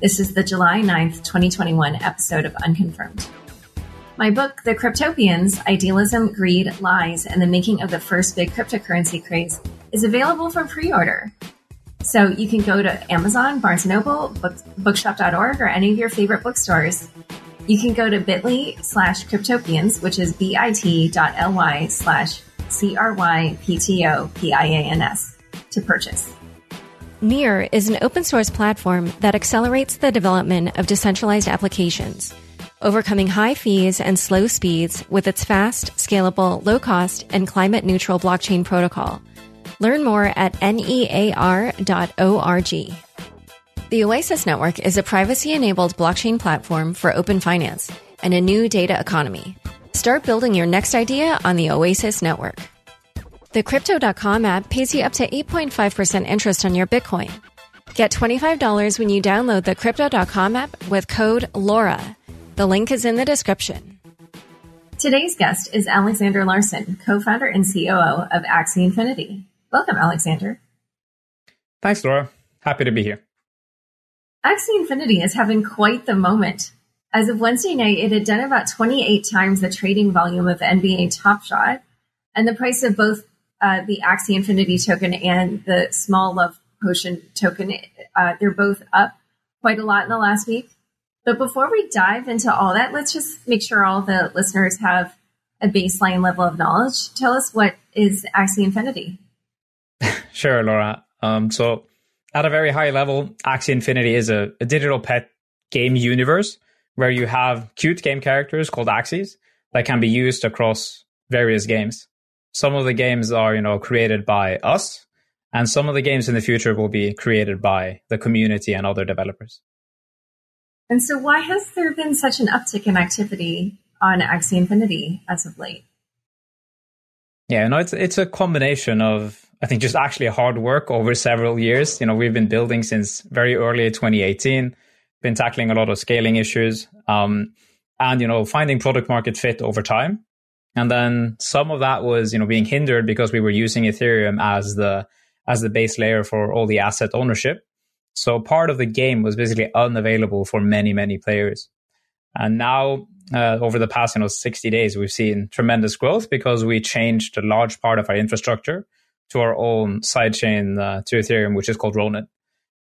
This is the July 9th, 2021 episode of Unconfirmed. My book, The Cryptopians Idealism, Greed, Lies, and the Making of the First Big Cryptocurrency Craze, is available for pre order. So you can go to Amazon, Barnes & Noble, book, bookshop.org, or any of your favorite bookstores. You can go to bit.ly slash cryptopians, which is bit.ly slash C-R-Y-P-T-O-P-I-A-N-S to purchase. Near is an open source platform that accelerates the development of decentralized applications, overcoming high fees and slow speeds with its fast, scalable, low cost, and climate neutral blockchain protocol. Learn more at near.org. The Oasis Network is a privacy enabled blockchain platform for open finance and a new data economy. Start building your next idea on the Oasis Network. The Crypto.com app pays you up to 8.5% interest on your Bitcoin. Get $25 when you download the Crypto.com app with code LAURA. The link is in the description. Today's guest is Aleksander Larsen, co founder and COO of Axie Infinity. Welcome, Aleksander. Thanks, Laura. Happy to be here. Axie Infinity is having quite the moment. As of Wednesday night, it had done about 28 times the trading volume of NBA Top Shot, and the price of both uh, the Axie Infinity token and the Small Love Potion token. Uh, they're both up quite a lot in the last week. But before we dive into all that, let's just make sure all the listeners have a baseline level of knowledge. Tell us what is Axie Infinity. sure, Laura. Um, so, at a very high level, Axie Infinity is a, a digital pet game universe where you have cute game characters called Axies that can be used across various games some of the games are, you know, created by us, and some of the games in the future will be created by the community and other developers. And so, why has there been such an uptick in activity on Axie Infinity as of late? Yeah, no, it's it's a combination of I think just actually hard work over several years. You know, we've been building since very early 2018, been tackling a lot of scaling issues, um, and you know, finding product market fit over time. And then some of that was, you know, being hindered because we were using Ethereum as the as the base layer for all the asset ownership. So part of the game was basically unavailable for many, many players. And now, uh, over the past, you know, 60 days, we've seen tremendous growth because we changed a large part of our infrastructure to our own sidechain uh, to Ethereum, which is called Ronin.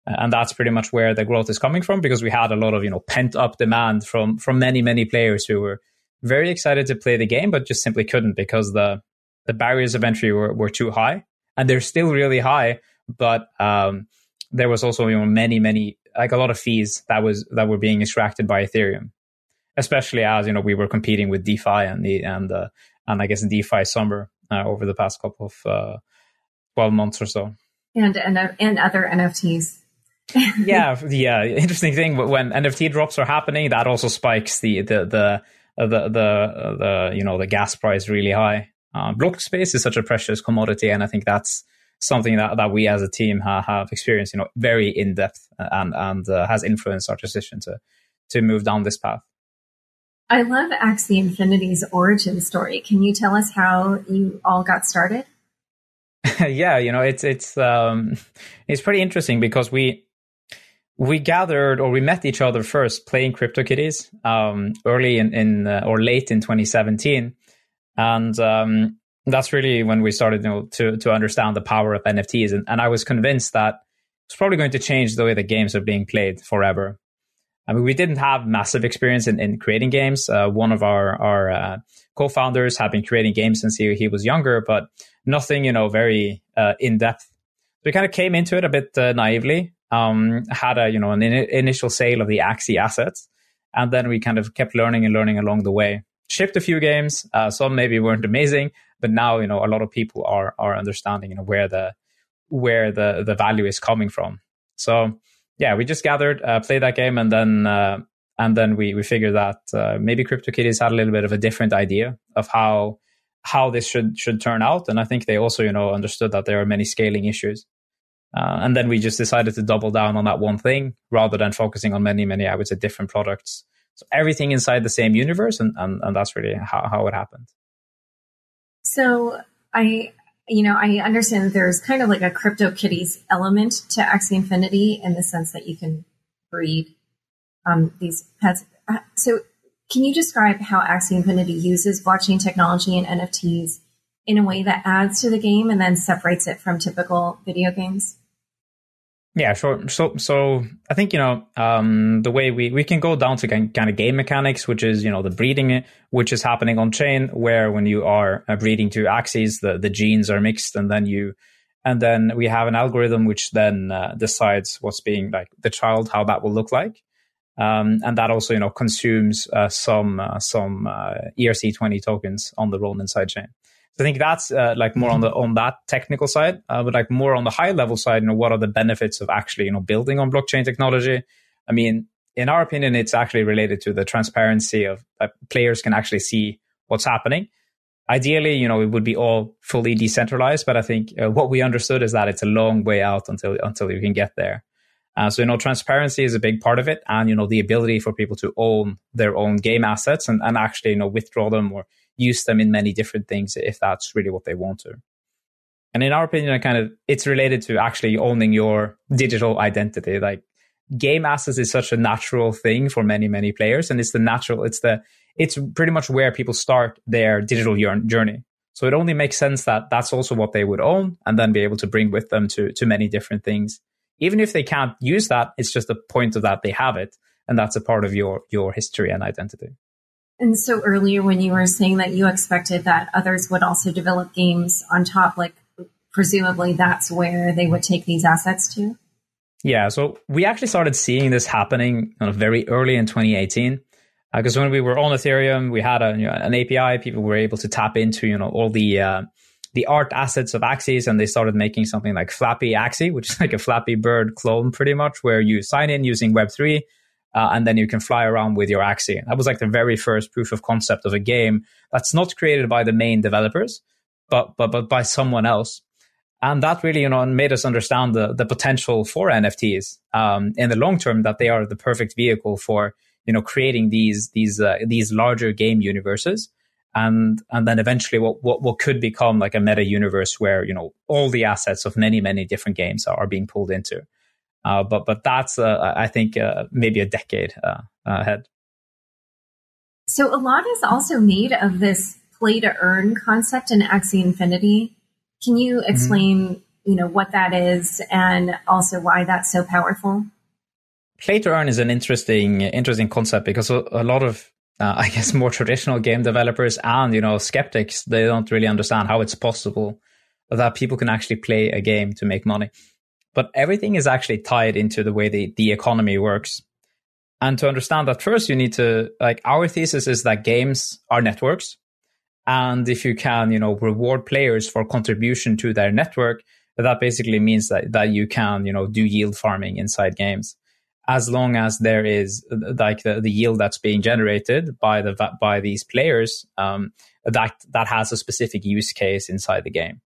And that's pretty much where the growth is coming from because we had a lot of, you know, pent up demand from, from many, many players who were very excited to play the game, but just simply couldn't because the the barriers of entry were, were too high, and they're still really high. But um, there was also you know many many like a lot of fees that was that were being extracted by Ethereum, especially as you know we were competing with DeFi and the and uh, and I guess DeFi summer uh, over the past couple of uh, twelve months or so, and and and other NFTs. yeah, yeah. Interesting thing when NFT drops are happening, that also spikes the the the the the the you know the gas price really high. Uh, block space is such a precious commodity, and I think that's something that, that we as a team ha- have experienced, you know, very in depth and and uh, has influenced our decision to to move down this path. I love Axie Infinity's origin story. Can you tell us how you all got started? yeah, you know, it's it's um, it's pretty interesting because we we gathered or we met each other first playing CryptoKitties um, early in, in uh, or late in 2017, and um, that's really when we started you know, to to understand the power of NFTs. And, and I was convinced that it's probably going to change the way the games are being played forever. I mean, we didn't have massive experience in, in creating games. Uh, one of our our uh, co-founders had been creating games since he, he was younger, but nothing, you know, very uh, in depth. We kind of came into it a bit uh, naively. Um, had a you know an in- initial sale of the Axie assets, and then we kind of kept learning and learning along the way. Shipped a few games. Uh, some maybe weren't amazing, but now you know a lot of people are are understanding you know where the where the the value is coming from. So yeah, we just gathered, uh, played that game, and then uh, and then we we figured that uh, maybe CryptoKitties had a little bit of a different idea of how how this should should turn out, and I think they also you know understood that there are many scaling issues. Uh, and then we just decided to double down on that one thing rather than focusing on many, many, I would say, different products. So everything inside the same universe, and, and, and that's really how, how it happened. So I you know, I understand there's kind of like a crypto CryptoKitties element to Axie Infinity in the sense that you can breed um, these pets. Uh, so, can you describe how Axie Infinity uses blockchain technology and NFTs in a way that adds to the game and then separates it from typical video games? Yeah, sure. So, so I think you know um, the way we we can go down to kind of game mechanics, which is you know the breeding, which is happening on chain, where when you are uh, breeding two Axies, the the genes are mixed, and then you, and then we have an algorithm which then uh, decides what's being like the child, how that will look like, um, and that also you know consumes uh, some uh, some uh, ERC20 tokens on the Ronin sidechain. I think that's uh, like more on the on that technical side, uh, but like more on the high level side. You know, what are the benefits of actually you know building on blockchain technology? I mean, in our opinion, it's actually related to the transparency of that players can actually see what's happening. Ideally, you know, it would be all fully decentralized, but I think uh, what we understood is that it's a long way out until until you can get there. Uh, so you know, transparency is a big part of it, and you know, the ability for people to own their own game assets and, and actually you know withdraw them or use them in many different things if that's really what they want to. And in our opinion, I kind of it's related to actually owning your digital identity. Like game assets is such a natural thing for many, many players. And it's the natural, it's the, it's pretty much where people start their digital journey. So it only makes sense that that's also what they would own and then be able to bring with them to, to many different things. Even if they can't use that, it's just the point of that they have it. And that's a part of your, your history and identity. And so earlier when you were saying that you expected that others would also develop games on top, like presumably that's where they would take these assets to? Yeah, so we actually started seeing this happening you know, very early in 2018. Because uh, when we were on Ethereum, we had a, you know, an API. People were able to tap into you know all the uh, the art assets of Axies, and they started making something like Flappy Axie, which is like a Flappy Bird clone, pretty much, where you sign in using Web three, uh, and then you can fly around with your Axie. That was like the very first proof of concept of a game that's not created by the main developers, but but but by someone else. And that really, you know, made us understand the the potential for NFTs um, in the long term. That they are the perfect vehicle for you know creating these these uh, these larger game universes and and then eventually what, what what could become like a meta universe where you know all the assets of many many different games are, are being pulled into uh, but but that's uh, I think uh, maybe a decade uh, ahead. So a lot is also made of this play to earn concept in Axie Infinity. Can you mm-hmm. explain, mm-hmm. you know, what that is and also why that's so powerful? Play to earn is an interesting interesting concept because a, a lot of uh, I guess more traditional game developers and you know skeptics they don't really understand how it's possible that people can actually play a game to make money but everything is actually tied into the way the, the economy works. And to understand that first, you need to, like, our thesis is that games are networks. And if you can, you know, reward players for contribution to their network, that basically means that, that you can, you know, do yield farming inside games. As long as there is like the, the yield that's being generated by the, by these players, um, that, that has a specific use case inside the game.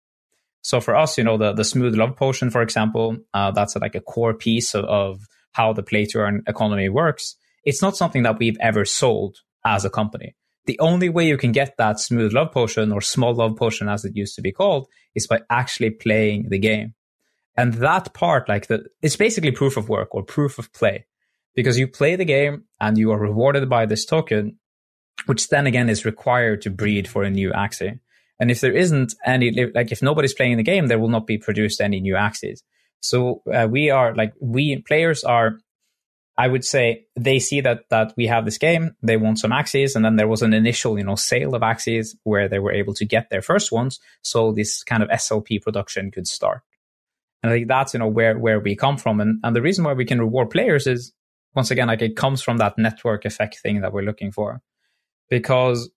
So for us, you know, the, the smooth love potion, for example, uh, that's like a core piece of, of how the play to earn economy works. It's not something that we've ever sold as a company. The only way you can get that smooth love potion or small love potion, as it used to be called, is by actually playing the game. And that part, like the, it's basically proof of work or proof of play because you play the game and you are rewarded by this token, which then again is required to breed for a new Axie. And if there isn't any, like if nobody's playing the game, there will not be produced any new axies. So uh, we are like, we players are I would say they see that that we have this game, they want some axies. and then there was an initial, you know, sale of axies where they were able to get their first ones, so this kind of SLP production could start. And I think that's you know where where we come from, and and the reason why we can reward players is once again like it comes from that network effect thing that we're looking for, because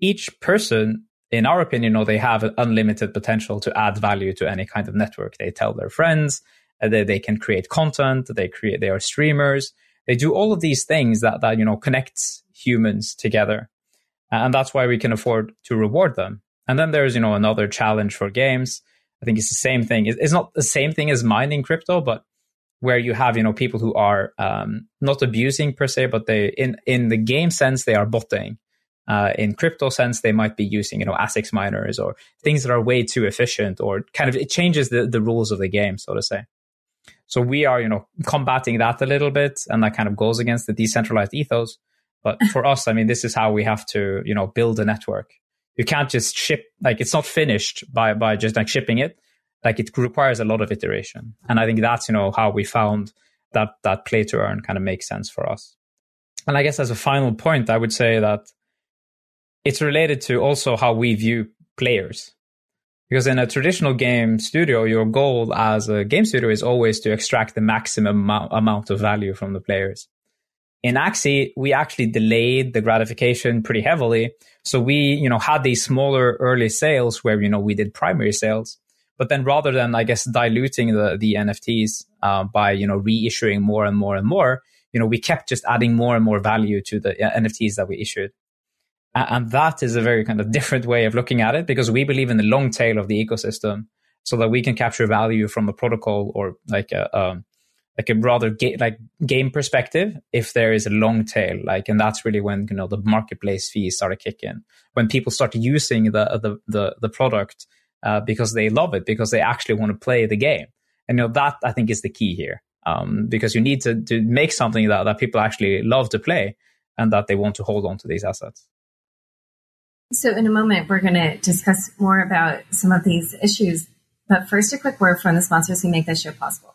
each person, in our opinion, know, they have unlimited potential to add value to any kind of network. They tell their friends, uh, they, they can create content, they create, they are streamers, they do all of these things that, that, you know, connects humans together. And that's why we can afford to reward them. And then there's, you know, another challenge for games. I think it's the same thing. It's not the same thing as mining crypto, but where you have, you know, people who are um, not abusing per se, but they, in, in the game sense, they are botting. Uh, in crypto sense, they might be using, you know, ASICs miners or things that are way too efficient or kind of it changes the, the rules of the game, so to say. So we are, you know, combating that a little bit, and that kind of goes against the decentralized ethos. But for us, I mean, this is how we have to, you know, build a network. You can't just ship like it's not finished by by just like shipping it. Like it requires a lot of iteration, and I think that's you know how we found that that play to earn kind of makes sense for us. And I guess as a final point, I would say that it's related to also how we view players. Because in a traditional game studio, your goal as a game studio is always to extract the maximum amount of value from the players. In Axie, we actually delayed the gratification pretty heavily. So we, you know, had these smaller early sales where, you know, we did primary sales. But then rather than, I guess, diluting the, the NFTs uh, by, you know, reissuing more and more and more, you know, we kept just adding more and more value to the uh, NFTs that we issued. And that is a very kind of different way of looking at it because we believe in the long tail of the ecosystem so that we can capture value from a protocol or like a, um, like a rather ga- like game perspective if there is a long tail like and that's really when you know the marketplace fees start to kick in when people start using the the the, the product uh, because they love it because they actually want to play the game. And you know that i think is the key here um, because you need to, to make something that, that people actually love to play and that they want to hold on to these assets so, in a moment, we're going to discuss more about some of these issues. But first, a quick word from the sponsors who make this show possible.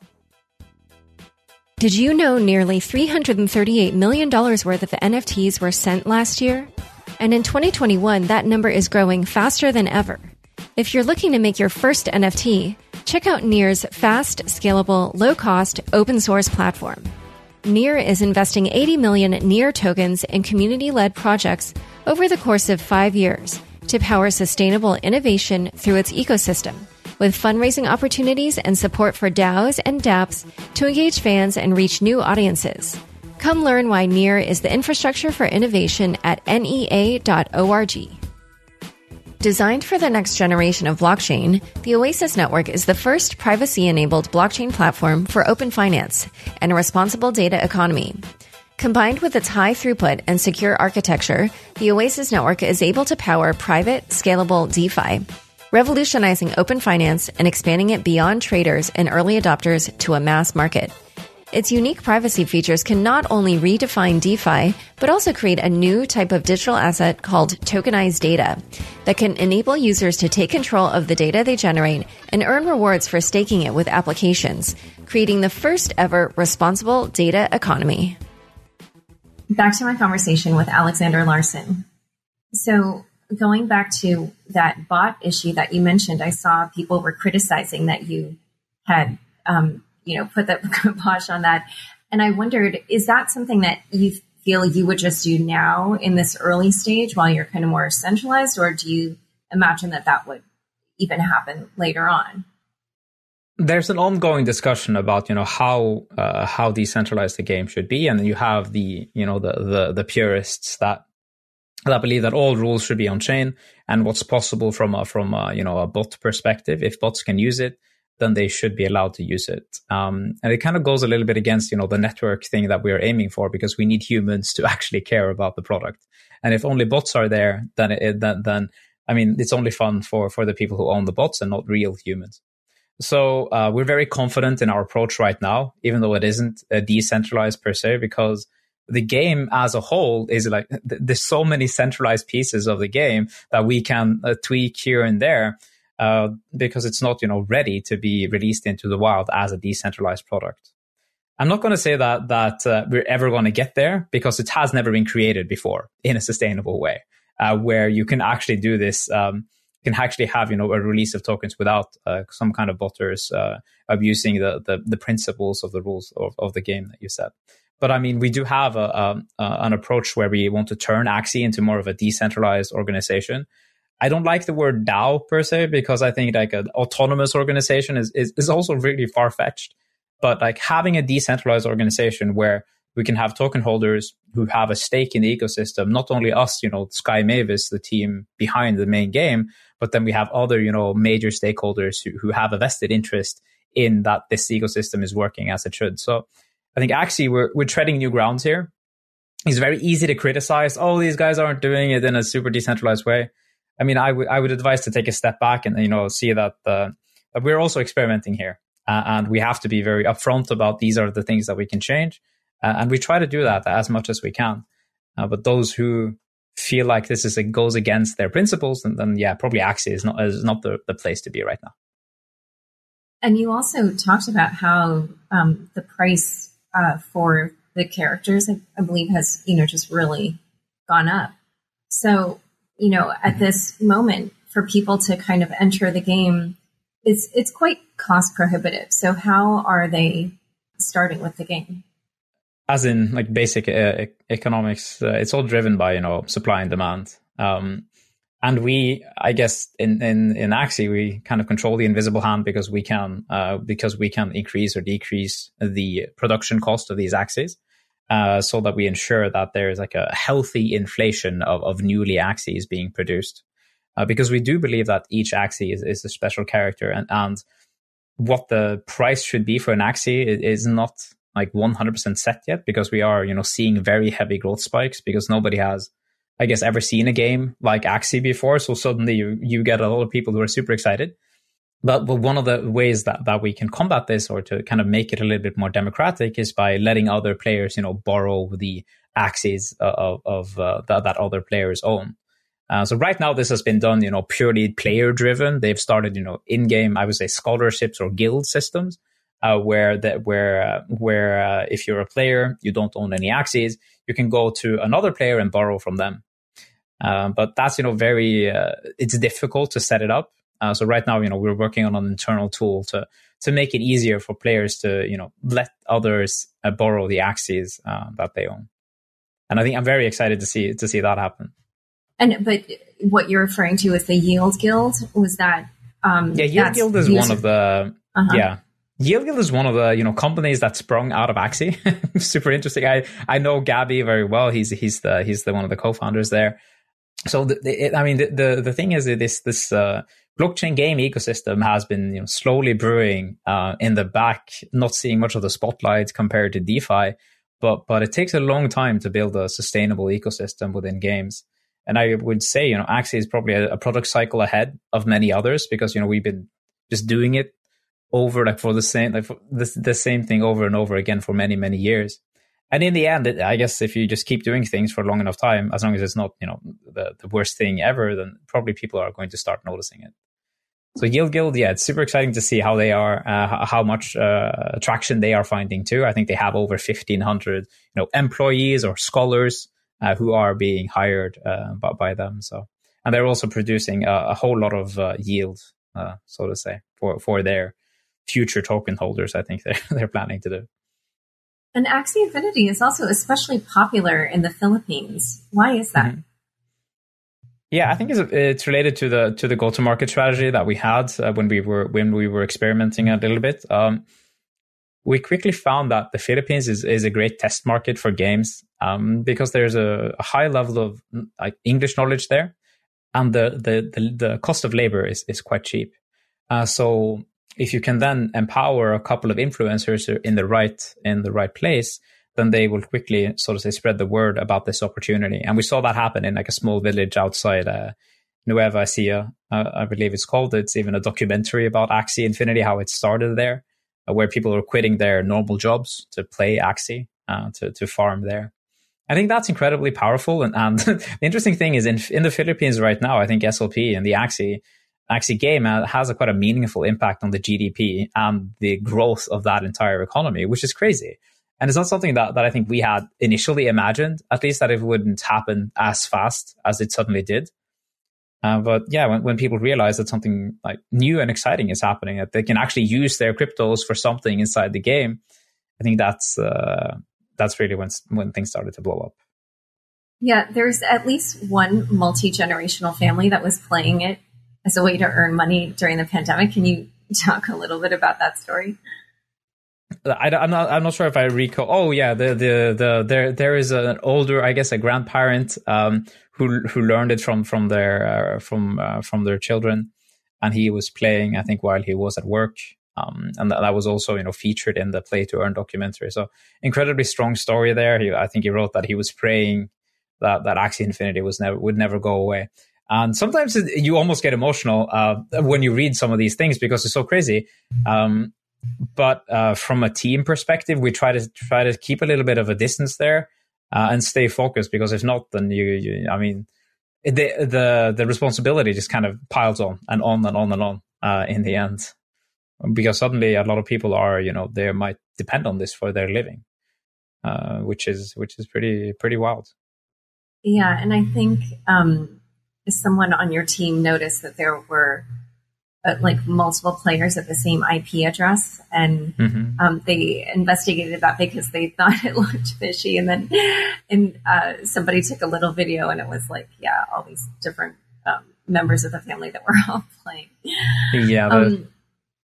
Did you know nearly $338 million worth of NFTs were sent last year? And in 2021, that number is growing faster than ever. If you're looking to make your first NFT, check out Near's fast, scalable, low cost, open source platform. Near is investing 80 million Near tokens in community led projects over the course of five years to power sustainable innovation through its ecosystem, with fundraising opportunities and support for DAOs and dApps to engage fans and reach new audiences. Come learn why Near is the infrastructure for innovation at near.org. Designed for the next generation of blockchain, the Oasis Network is the first privacy enabled blockchain platform for open finance and a responsible data economy. Combined with its high throughput and secure architecture, the Oasis Network is able to power private, scalable DeFi, revolutionizing open finance and expanding it beyond traders and early adopters to a mass market. Its unique privacy features can not only redefine DeFi, but also create a new type of digital asset called tokenized data that can enable users to take control of the data they generate and earn rewards for staking it with applications, creating the first ever responsible data economy. Back to my conversation with Aleksander Larsen. So, going back to that bot issue that you mentioned, I saw people were criticizing that you had um, you know, put that kibosh on that. And I wondered, is that something that you feel you would just do now in this early stage while you're kind of more centralized, or do you imagine that that would even happen later on? There's an ongoing discussion about you know how uh, how decentralized the game should be, and you have the you know the the, the purists that that believe that all rules should be on chain and what's possible from a from a you know a bot perspective if bots can use it then they should be allowed to use it. Um, and it kind of goes a little bit against, you know, the network thing that we are aiming for because we need humans to actually care about the product. And if only bots are there, then it, then, then I mean, it's only fun for for the people who own the bots and not real humans. So uh, we're very confident in our approach right now, even though it isn't decentralized per se, because the game as a whole is like th- there's so many centralized pieces of the game that we can uh, tweak here and there uh, because it's not you know ready to be released into the wild as a decentralized product. I'm not going to say that that uh, we're ever going to get there because it has never been created before in a sustainable way, uh, where you can actually do this. Um, can actually have you know a release of tokens without uh, some kind of botters uh, abusing the, the, the principles of the rules of, of the game that you set. But I mean, we do have a, a, a, an approach where we want to turn Axie into more of a decentralized organization. I don't like the word DAO per se because I think like an autonomous organization is, is, is also really far fetched. But like having a decentralized organization where we can have token holders who have a stake in the ecosystem, not only us, you know, Sky Mavis, the team behind the main game, but then we have other, you know, major stakeholders who, who have a vested interest in that this ecosystem is working as it should. So I think actually we're, we're treading new grounds here. It's very easy to criticize. Oh, these guys aren't doing it in a super decentralized way. I mean, I would I would advise to take a step back and you know see that uh, that we're also experimenting here, uh, and we have to be very upfront about these are the things that we can change, uh, and we try to do that as much as we can. Uh, but those who feel like this is a, goes against their principles, then, then yeah, probably Axie is not is not the, the place to be right now. And you also talked about how um, the price uh, for the characters, I, I, believe, has you know just really gone up. So you know, at mm-hmm. this moment, for people to kind of enter the game, it's it's quite cost prohibitive. So how are they starting with the game? As in, like basic uh, economics, uh, it's all driven by you know supply and demand. Um, and we i guess in in in axie we kind of control the invisible hand because we can uh, because we can increase or decrease the production cost of these axies uh, so that we ensure that there's like a healthy inflation of, of newly axies being produced uh, because we do believe that each axie is, is a special character and, and what the price should be for an axie is, is not like 100% set yet because we are you know seeing very heavy growth spikes because nobody has I guess, ever seen a game like Axie before. So suddenly you, you get a lot of people who are super excited. But, one of the ways that, that we can combat this or to kind of make it a little bit more democratic is by letting other players, you know, borrow the axies of, of uh, that, that other players own. Uh, so right now this has been done, you know, purely player driven. They've started, you know, in game, I would say scholarships or guild systems. Uh, where that where uh, where uh, if you're a player you don't own any axies, you can go to another player and borrow from them um, but that's you know very uh, it's difficult to set it up. Uh, so right now, you know, we're working on an internal tool to to make it easier for players to you know let others uh, borrow the axies uh, that they own. And I think I'm very excited to see to see that happen. And but what you're referring to is the Yield Guild was that? Um, yeah, Yield Guild is one of the uh-huh. yeah. Yield Guild is one of the you know companies that sprung out of Axie. Super interesting. I I know Gabby very well. He's he's the he's the one of the co-founders there so the, the, I mean, the, the, the thing is this, this, uh, blockchain game ecosystem has been, you know, slowly brewing, uh, in the back, not seeing much of the spotlight compared to DeFi, but, but it takes a long time to build a sustainable ecosystem within games. And I would say, you know, Axie is probably a, a product cycle ahead of many others because, you know, we've been just doing it over like for the same, like the, the same thing over and over again for many, many years and in the end, I guess if you just keep doing things for a long enough time, as long as it's not, you know, the, the worst thing ever, then probably people are going to start noticing it. So Yield Guild, yeah, it's super exciting to see how they are, uh, how much uh, traction they are finding too. I think they have over fifteen hundred, you know, employees or scholars uh, who are being hired uh, by, by, them. So, and they're also producing a, a whole lot of uh, yield, uh, so to say, for for their future token holders. I think they're they're planning to do. And Axie Infinity is also especially popular in the Philippines. Why is that? Mm-hmm. Yeah, I think it's, it's related to the to the go to market strategy that we had uh, when we were when we were experimenting a little bit. Um, we quickly found that the Philippines is, is a great test market for games um, because there's a, a, high level of like English knowledge there, and the the the, the cost of labor is is quite cheap. Uh, so if you can then empower a couple of influencers in the right in the right place then they will quickly sort of say spread the word about this opportunity and we saw that happen in like a small village outside uh, Nueva Ecija, uh, I believe it's called. It's even a documentary about Axie Infinity, how it started there, uh, where people are quitting their normal jobs to play Axie, uh, to, to farm there. I think that's incredibly powerful. And, and the interesting thing is in, in the Philippines right now, I think SLP and the Axie Axie game has a quite a meaningful impact on the GDP and the growth of that entire economy, which is crazy. And it's not something that, that I think we had initially imagined, at least that it wouldn't happen as fast as it suddenly did. Uh, but yeah, when, when people realize that something like new and exciting is happening, that they can actually use their cryptos for something inside the game, I think that's uh, that's really when when things started to blow up. Yeah, there's at least one multi generational family that was playing it as a way to earn money during the pandemic. Can you talk a little bit about that story? I, am not. I'm not sure if I recall. Oh yeah, the the the there there is an older, I guess, a grandparent um, who who learned it from from their uh, from uh, from their children, and he was playing. I think while he was at work, um, and that, that, was also you know featured in the Play to Earn documentary. So incredibly strong story there. He, I think he wrote that he was praying that that Axie Infinity was never would never go away. And sometimes you almost get emotional uh, when you read some of these things because it's so crazy. Um, but uh, from a team perspective, we try to try to keep a little bit of a distance there uh, and stay focused because if not, then you, you, I mean, the the the responsibility just kind of piles on and on and on and on uh, in the end because suddenly a lot of people are you know they might depend on this for their living, uh, which is which is pretty pretty wild. Yeah, and I think um, someone on your team noticed that there were uh, like multiple players at the same IP address, and mm-hmm. um, they investigated that because they thought it looked fishy, and then and uh, somebody took a little video, and it was like, yeah, all these different um, members of the family that were all playing. Yeah. Um,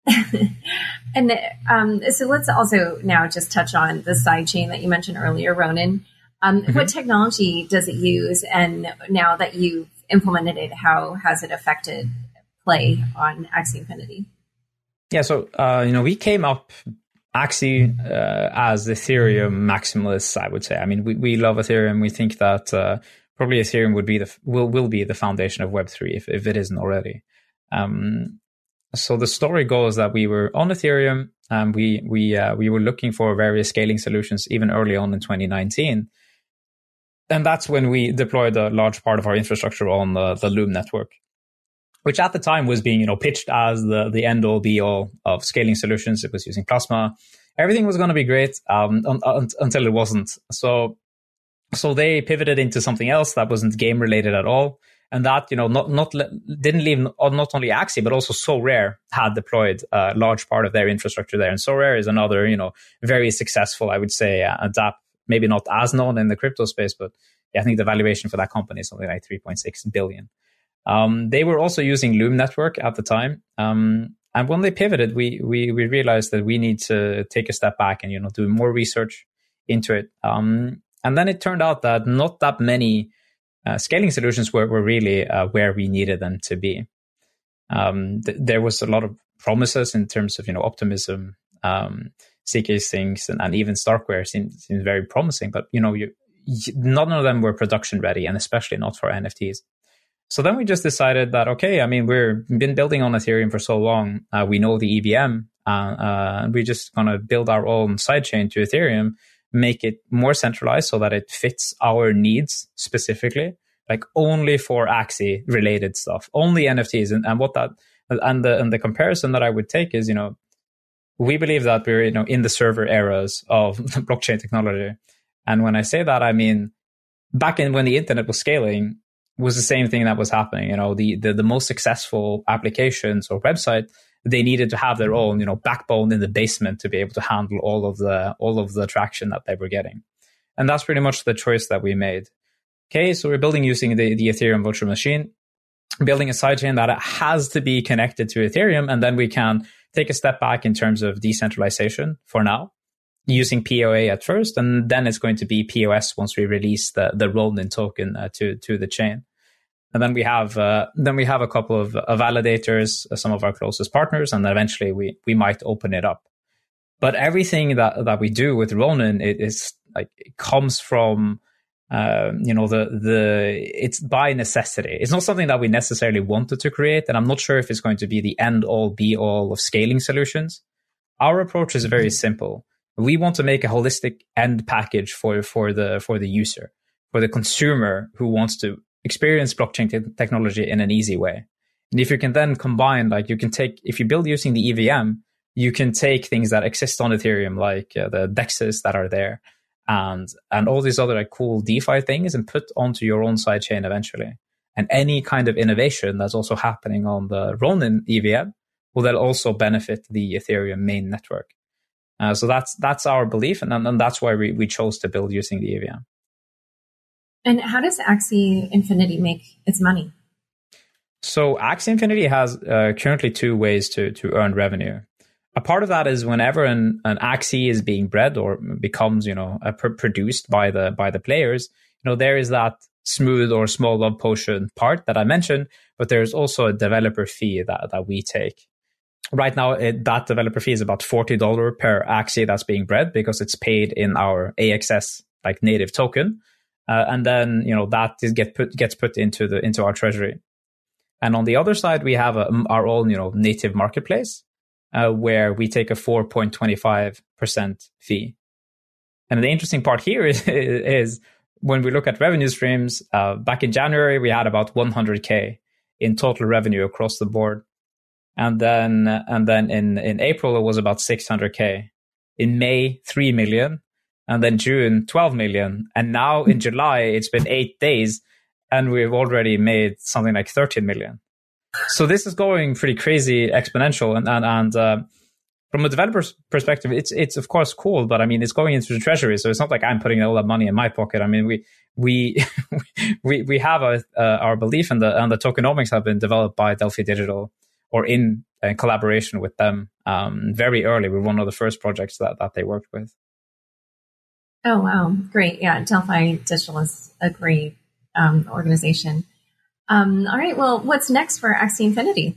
and um, so let's also now just touch on the sidechain that you mentioned earlier, Ronin. Um, mm-hmm. What technology does it use? And now that you've implemented it, how has it affected play on Axie Infinity? Yeah, so uh, you know we came up Axie uh, as Ethereum maximalists. I would say. I mean, we, we love Ethereum. We think that uh, probably Ethereum would be the will will be the foundation of Web three if if it isn't already. Um, so the story goes that we were on Ethereum and we we uh, we were looking for various scaling solutions even early on in 2019. And that's when we deployed a large part of our infrastructure on the, the Loom network which at the time was being you know pitched as the the end all be all of scaling solutions. It was using Plasma. Everything was going to be great um, un- un- until it wasn't. So so they pivoted into something else that wasn't game related at all. And that, you know, not, not, didn't leave not only Axie, but also Sorare had deployed a large part of their infrastructure there. And Sorare is another, you know, very successful, I would say, uh, adapt, maybe not as known in the crypto space, but I think the valuation for that company is something like 3.6 billion. Um, they were also using Loom Network at the time. Um, and when they pivoted, we, we, we realized that we need to take a step back and, you know, do more research into it. Um, and then it turned out that not that many uh, scaling solutions were, were really uh, where we needed them to be. Um, th- there was a lot of promises in terms of, you know, optimism, um, ZK things, and, and even Starkware seemed, seemed very promising, but, you know, you, none of them were production ready, and especially not for NFTs. So then we just decided that okay, I mean we've been building on Ethereum for so long, uh, we know the EVM, uh, uh, we're just gonna build our own sidechain to Ethereum, make it more centralized so that it fits our needs specifically, like only for Axie related stuff, only NFTs, and, and what that and the and the comparison that I would take is you know we believe that we're you know in the server eras of blockchain technology, and when I say that I mean back in when the internet was scaling was the same thing that was happening. You know, the, the, the most successful applications or website, they needed to have their own, you know, backbone in the basement to be able to handle all of the all of the traction that they were getting. And that's pretty much the choice that we made. Okay, so we're building using the, the Ethereum virtual machine, building a sidechain that has to be connected to Ethereum, and then we can take a step back in terms of decentralization for now using POA at first, and then it's going to be POS once we release the the Ronin token uh, to to the chain. And then we have uh, then we have a couple of uh, validators, uh, some of our closest partners, and then eventually we we might open it up. But everything that that we do with Ronin, it is like it comes from um, you know the the it's by necessity. It's not something that we necessarily wanted to create, and I'm not sure if it's going to be the end all be all of scaling solutions. Our approach is very simple we want to make a holistic end package for for the for the user for the consumer who wants to experience blockchain te- technology in an easy way And if you can then combine, like you can take, if you build using the EVM, you can take things that exist on Ethereum, like uh, the dexes that are there, and and all these other like cool DeFi things, and put onto your own sidechain eventually. And any kind of innovation that's also happening on the Ronin EVM will then also benefit the Ethereum main network. Uh, so that's that's our belief, and, and that's why we, we chose to build using the EVM. And how does Axie Infinity make its money? So Axie Infinity has uh, currently two ways to to earn revenue. A part of that is whenever an, an Axie is being bred or becomes, you know, pr- produced by the by the players, you know, there is that smooth or small love potion part that I mentioned, but there's also a developer fee that that we take right now it, that developer fee is about $40 per axie that's being bred because it's paid in our axs like native token uh, and then you know that is get put gets put into the into our treasury. And on the other side we have a, our own you know native marketplace uh, where we take a 4.25% fee. And the interesting part here is, is when we look at revenue streams uh, back in january we had about 100k in total revenue across the board. And then and then in in April it was about 600k. In May, 3 million, and then June, 12 million, and now in July it's been 8 days and we've already made something like 13 million. So this is going pretty crazy exponential and and, and uh, from a developer's perspective, it's it's of course cool, but I mean it's going into the treasury, so it's not like I'm putting all that money in my pocket. I mean we we we we have a, uh, our belief in the and the tokenomics have been developed by Delphi Digital, or in, in collaboration with them um, very early. We are one of the first projects that, that they worked with. Oh, wow. Great. Yeah. Delphi Digital is a great um, organization. Um, all right. Well, what's next for Axie Infinity?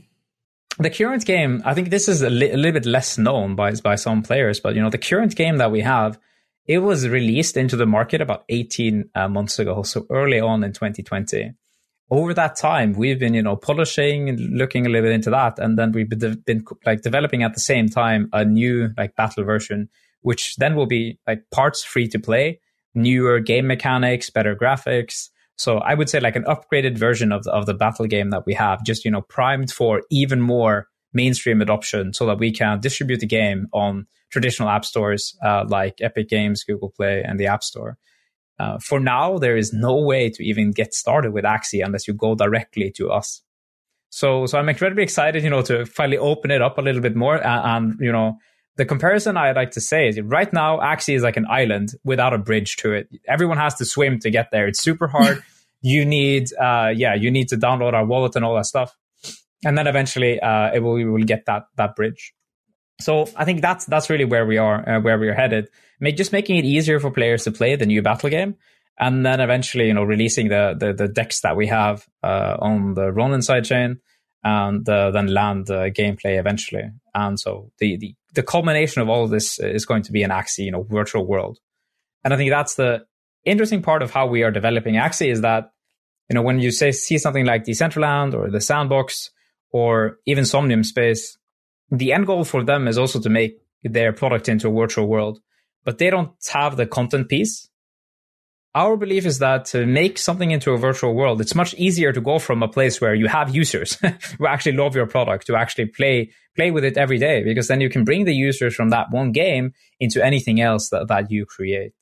The current game, I think this is a, li- a little bit less known by, by some players, but you know, the current game that we have, it was released into the market about 18 uh, months ago. So early on in 2020 over that time, we've been, you know, polishing and looking a little bit into that. And then we've been, been like developing at the same time a new like battle version, which then will be like parts free to play, newer game mechanics, better graphics. So I would say like an upgraded version of the, of the battle game that we have, just, you know, primed for even more mainstream adoption so that we can distribute the game on traditional app stores uh, like Epic Games, Google Play, and the App Store. Uh, for now, there is no way to even get started with Axie unless you go directly to us. So, so I'm incredibly excited, you know, to finally open it up a little bit more. And, and you know, the comparison I'd like to say is right now, Axie is like an island without a bridge to it. Everyone has to swim to get there. It's super hard. you need, uh, yeah, you need to download our wallet and all that stuff. And then eventually, uh, it will, we will get that, that bridge. So I think that's that's really where we are, uh, where we are headed. Make, just making it easier for players to play the new battle game, and then eventually, you know, releasing the the, the DEX that we have uh, on the Ronin sidechain, and uh, then land uh, gameplay eventually. And so the, the the culmination of all of this is going to be an Axie, you know, virtual world. And I think that's the interesting part of how we are developing Axie is that, you know, when you say see something like Decentraland or the Sandbox or even Somnium Space, the end goal for them is also to make their product into a virtual world, but they don't have the content piece. Our belief is that to make something into a virtual world, it's much easier to go from a place where you have users who actually love your product to actually play play with it every day, because then you can bring the users from that one game into anything else that, that you create.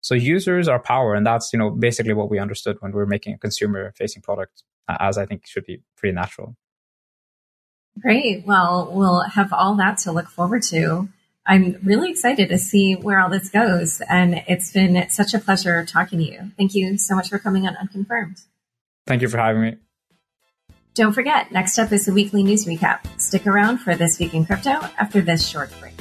So users are power, and that's you know basically what we understood when we were making a consumer facing product, as I think should be pretty natural. Great. Well, we'll have all that to look forward to. I'm really excited to see where all this goes. And it's been such a pleasure talking to you. Thank you so much for coming on Unconfirmed. Thank you for having me. Don't forget, next up is the weekly news recap. Stick around for This Week in Crypto after this short break.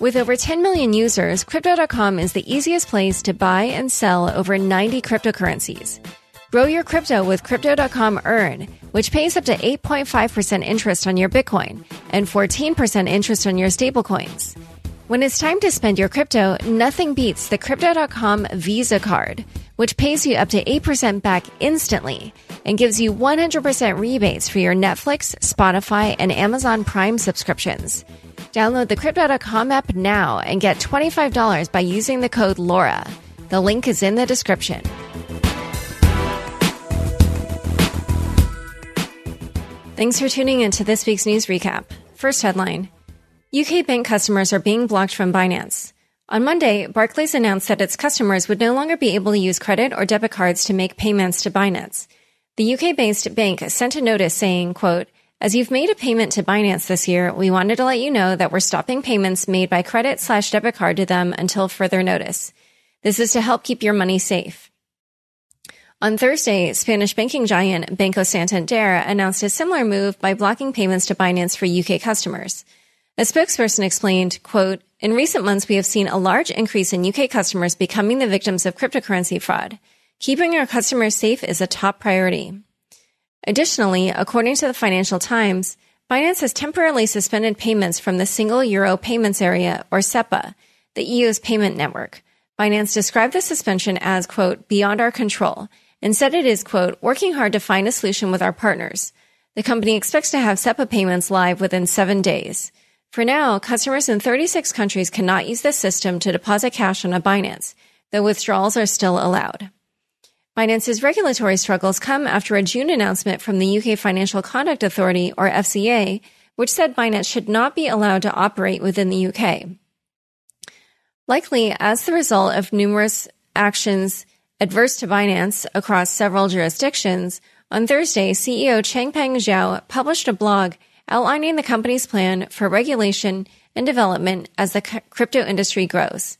With over 10 million users, Crypto.com is the easiest place to buy and sell over 90 cryptocurrencies. Grow your crypto with Crypto.com Earn, which pays up to 8.5% interest on your Bitcoin and 14% interest on your stablecoins. When it's time to spend your crypto, nothing beats the Crypto.com Visa card, which pays you up to 8% back instantly and gives you 100% rebates for your Netflix, Spotify, and Amazon Prime subscriptions. Download the Crypto.com app now and get $25 by using the code LAURA. The link is in the description. Thanks for tuning in to this week's news recap. First headline UK bank customers are being blocked from Binance. On Monday, Barclays announced that its customers would no longer be able to use credit or debit cards to make payments to Binance. The UK-based bank sent a notice saying, quote, as you've made a payment to Binance this year, we wanted to let you know that we're stopping payments made by credit slash debit card to them until further notice. This is to help keep your money safe. On Thursday, Spanish banking giant Banco Santander announced a similar move by blocking payments to Binance for UK customers. A spokesperson explained, quote, in recent months, we have seen a large increase in UK customers becoming the victims of cryptocurrency fraud. Keeping our customers safe is a top priority. Additionally, according to the Financial Times, Binance has temporarily suspended payments from the Single Euro Payments Area, or SEPA, the EU's payment network. Binance described the suspension as, quote, beyond our control, said it is, quote, working hard to find a solution with our partners. The company expects to have SEPA payments live within seven days. For now, customers in 36 countries cannot use the system to deposit cash on a Binance, though withdrawals are still allowed. Binance's regulatory struggles come after a June announcement from the UK Financial Conduct Authority, or FCA, which said Binance should not be allowed to operate within the UK. Likely as the result of numerous actions adverse to Binance across several jurisdictions, on Thursday, CEO Changpeng Zhao published a blog outlining the company's plan for regulation and development as the crypto industry grows.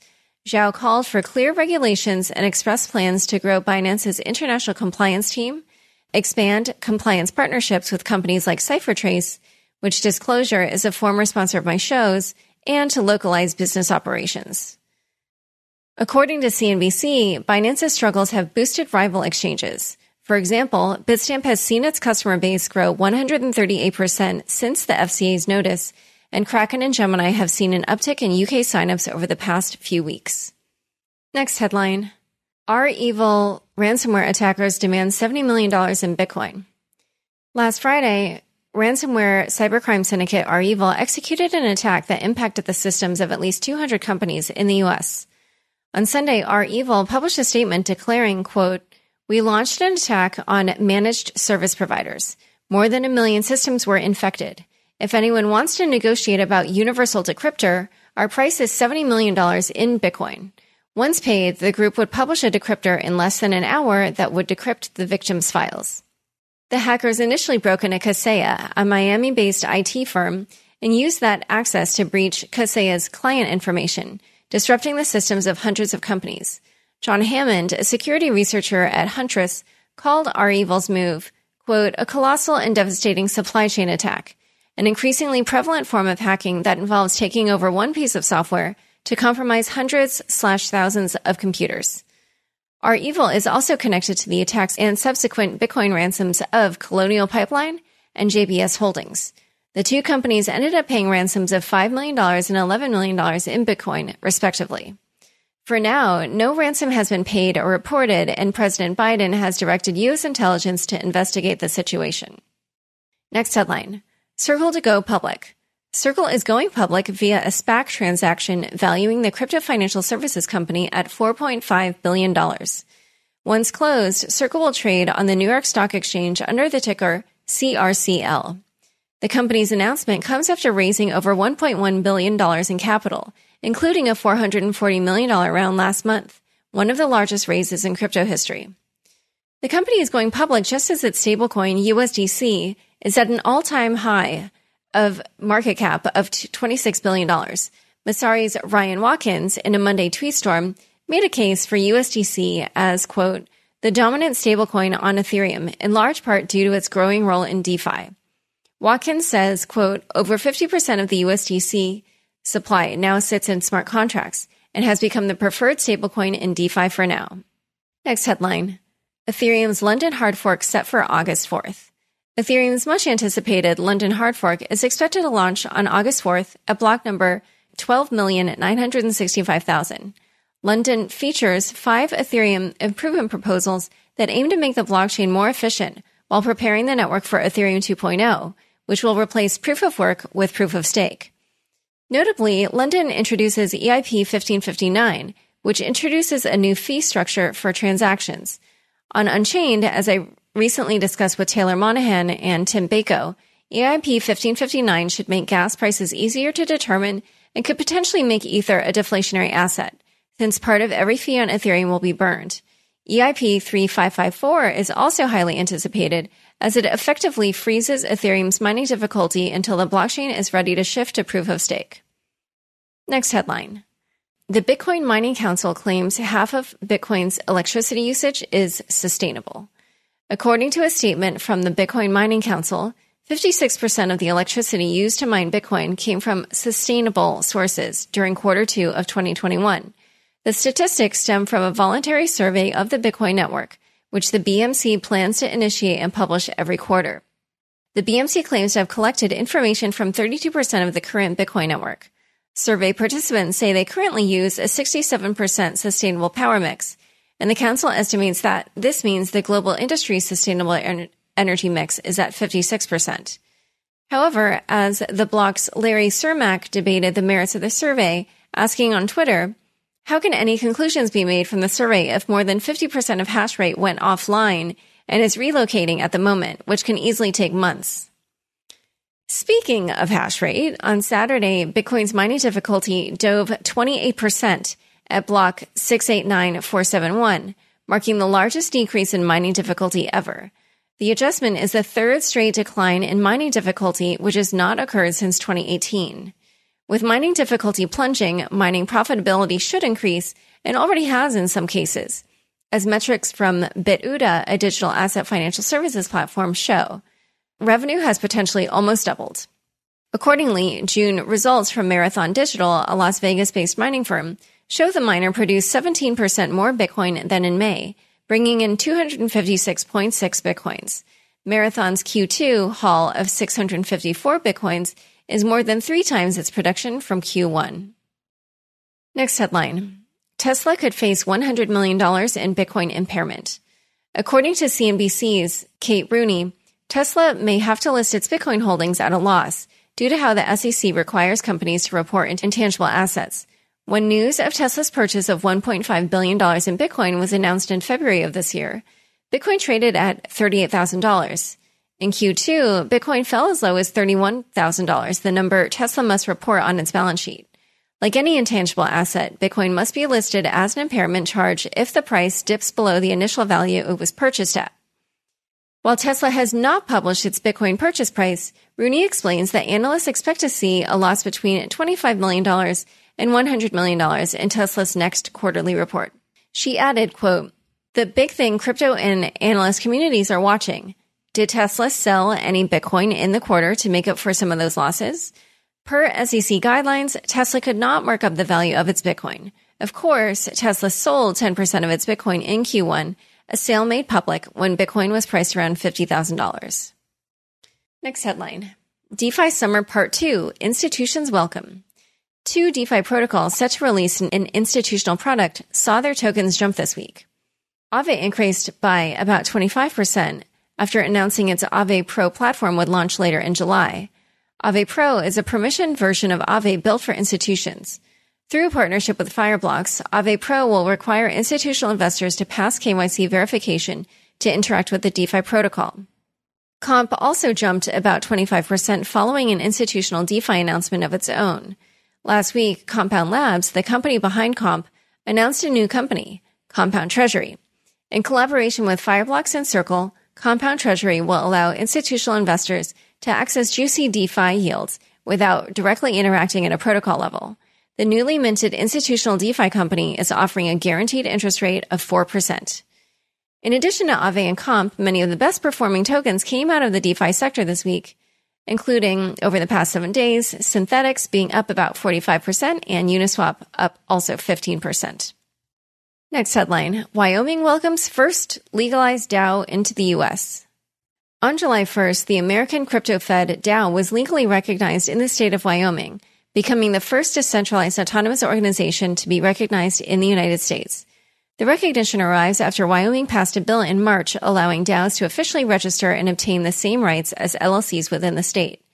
Zhao called for clear regulations and expressed plans to grow Binance's international compliance team, expand compliance partnerships with companies like CipherTrace, which disclosure is a former sponsor of my shows, and to localize business operations. According to CNBC, Binance's struggles have boosted rival exchanges. For example, Bitstamp has seen its customer base grow 138% since the FCA's notice, and Kraken and Gemini have seen an uptick in UK signups over the past few weeks. Next headline REvil ransomware attackers demand $70 million in Bitcoin. Last Friday, ransomware cybercrime syndicate REvil executed an attack that impacted the systems of at least 200 companies in the US. On Sunday, REvil published a statement declaring, quote, we launched an attack on managed service providers. More than a million systems were infected. If anyone wants to negotiate about universal decryptor, our price is $70 million in Bitcoin. Once paid, the group would publish a decryptor in less than an hour that would decrypt the victim's files. The hackers initially broke into Kaseya, a Miami based IT firm, and used that access to breach Kaseya's client information, disrupting the systems of hundreds of companies. John Hammond, a security researcher at Huntress, called REvil's move, quote, a colossal and devastating supply chain attack, an increasingly prevalent form of hacking that involves taking over one piece of software to compromise hundreds slash thousands of computers. REvil is also connected to the attacks and subsequent Bitcoin ransoms of Colonial Pipeline and JBS Holdings. The two companies ended up paying ransoms of $5 million and $11 million in Bitcoin, respectively. For now, no ransom has been paid or reported, and President Biden has directed U.S. intelligence to investigate the situation. Next headline Circle to go public. Circle is going public via a SPAC transaction valuing the crypto financial services company at $4.5 billion. Once closed, Circle will trade on the New York Stock Exchange under the ticker CRCL. The company's announcement comes after raising over $1.1 billion in capital including a $440 million round last month, one of the largest raises in crypto history. The company is going public just as its stablecoin USDC is at an all-time high of market cap of $26 billion. Messari's Ryan Watkins, in a Monday tweet storm, made a case for USDC as, quote, the dominant stablecoin on Ethereum, in large part due to its growing role in DeFi. Watkins says, quote, over 50% of the USDC supply now sits in smart contracts and has become the preferred stablecoin in DeFi for now. Next headline Ethereum's London hard fork set for August 4th. Ethereum's much anticipated London hard fork is expected to launch on August 4th at block number 12,965,000. London features five Ethereum improvement proposals that aim to make the blockchain more efficient while preparing the network for Ethereum 2.0, which will replace proof of work with proof of stake. Notably, London introduces EIP 1559, which introduces a new fee structure for transactions. On Unchained, as I recently discussed with Taylor Monahan and Tim Beiko, EIP 1559 should make gas prices easier to determine and could potentially make Ether a deflationary asset, since part of every fee on Ethereum will be burned. EIP 3554 is also highly anticipated as it effectively freezes Ethereum's mining difficulty until the blockchain is ready to shift to proof of stake. Next headline. The Bitcoin Mining Council claims half of Bitcoin's electricity usage is sustainable. According to a statement from the Bitcoin Mining Council, 56% of the electricity used to mine Bitcoin came from sustainable sources during quarter two of 2021. The statistics stem from a voluntary survey of the Bitcoin network, which the BMC plans to initiate and publish every quarter. The BMC claims to have collected information from 32% of the current Bitcoin network. Survey participants say they currently use a 67% sustainable power mix, and the council estimates that this means the global industry sustainable energy mix is at 56%. However, as the block's Larry Cermak debated the merits of the survey, asking on Twitter, how can any conclusions be made from the survey if more than 50% of hash rate went offline and is relocating at the moment, which can easily take months? Speaking of hash rate, on Saturday, Bitcoin's mining difficulty dove 28% at block 689471, marking the largest decrease in mining difficulty ever. The adjustment is the third straight decline in mining difficulty, which has not occurred since 2018. With mining difficulty plunging, mining profitability should increase and already has in some cases, as metrics from BitOODA, a digital asset financial services platform, show. Revenue has potentially almost doubled. Accordingly, June results from Marathon Digital, a Las Vegas based mining firm, show the miner produced 17% more Bitcoin than in May, bringing in 256.6 bitcoins. Marathon's Q2 haul of 654 bitcoins is more than three times its production from Q1. Next headline Tesla could face $100 million in Bitcoin impairment. According to CNBC's Kate Rooney, Tesla may have to list its Bitcoin holdings at a loss due to how the SEC requires companies to report intangible assets, when news of Tesla's purchase of $1.5 billion in Bitcoin was announced in February of this year, Bitcoin traded at $38,000. In Q2, Bitcoin fell as low as $31,000, the number Tesla must report on its balance sheet. Like any intangible asset, Bitcoin must be listed as an impairment charge if the price dips below the initial value it was purchased at. While Tesla has not published its Bitcoin purchase price, Rooney explains that analysts expect to see a loss between $25 million and $100 million in Tesla's next quarterly report. She added, quote, the big thing crypto and analyst communities are watching. Did Tesla sell any Bitcoin in the quarter to make up for some of those losses? Per SEC guidelines, Tesla could not mark up the value of its Bitcoin. Of course, Tesla sold 10% of its Bitcoin in Q1, a sale made public when Bitcoin was priced around $50,000. Next headline. DeFi Summer Part 2 Institutions Welcome. Two DeFi protocols set to release an institutional product saw their tokens jump this week. Aave increased by about 25% after announcing its Aave Pro platform would launch later in July. Aave Pro is a permissioned version of Aave built for institutions. Through partnership with Fireblocks, Aave Pro will require institutional investors to pass KYC verification to interact with the DeFi protocol. Comp also jumped about 25% following an institutional DeFi announcement of its own. Last week, Compound Labs, the company behind Comp, announced a new company, Compound Treasury. In collaboration with Fireblocks and Circle, Compound Treasury will allow institutional investors to access juicy DeFi yields without directly interacting at a protocol level. The newly minted institutional DeFi company is offering a guaranteed interest rate of 4%. In addition to Aave and Comp, many of the best performing tokens came out of the DeFi sector this week, including over the past seven days, Synthetix being up about 45% and Uniswap up also 15%. Next headline Wyoming welcomes first legalized DAO into the U.S. On July 1st, the American Crypto Fed DAO was legally recognized in the state of Wyoming, becoming the first decentralized autonomous organization to be recognized in the United States. The recognition arrives after Wyoming passed a bill in March allowing DAOs to officially register and obtain the same rights as LLCs within the state.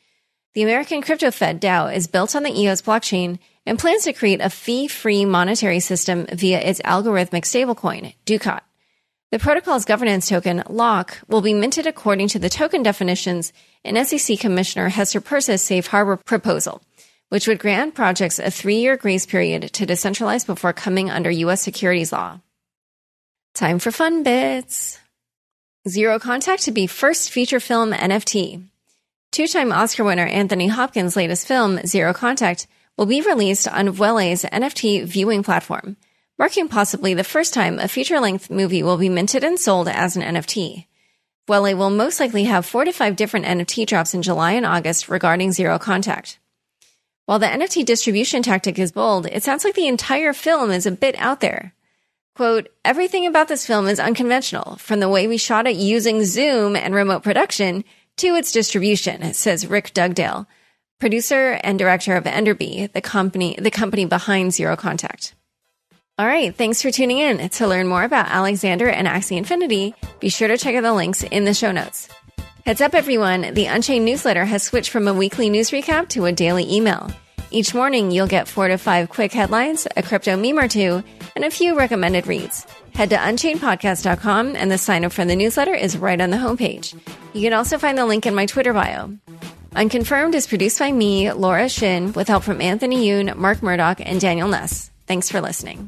The American Crypto Fed DAO is built on the EOS blockchain and plans to create a fee-free monetary system via its algorithmic stablecoin, Ducat. The protocol's governance token, LOCK, will be minted according to the token definitions in SEC Commissioner Hester Peirce's safe harbor proposal, which would grant projects a three year grace period to decentralize before coming under U.S. securities law. Time for fun bits. Zero Contact to be first feature film NFT. Two time Oscar winner Anthony Hopkins' latest film, Zero Contact, will be released on Vuele's NFT viewing platform, marking possibly the first time a feature length movie will be minted and sold as an NFT. Vuele will most likely have four to five different NFT drops in July and August regarding Zero Contact. While the NFT distribution tactic is bold, it sounds like the entire film is a bit out there. Quote, everything about this film is unconventional, from the way we shot it using Zoom and remote production to its distribution, says Rick Dugdale, producer and director of Enderby, the company, the company behind Zero Contact. All right. Thanks for tuning in. To learn more about Aleksander and Axie Infinity, be sure to check out the links in the show notes. Heads up, everyone. The Unchained newsletter has switched from a weekly news recap to a daily email. Each morning, you'll get four to five quick headlines, a crypto meme or two, and a few recommended reads. Head to unchainedpodcast.com and the sign up for the newsletter is right on the homepage. You can also find the link in my Twitter bio. Unconfirmed is produced by me, Laura Shin, with help from Anthony Yoon, Mark Murdock, and Daniel Nuss. Thanks for listening.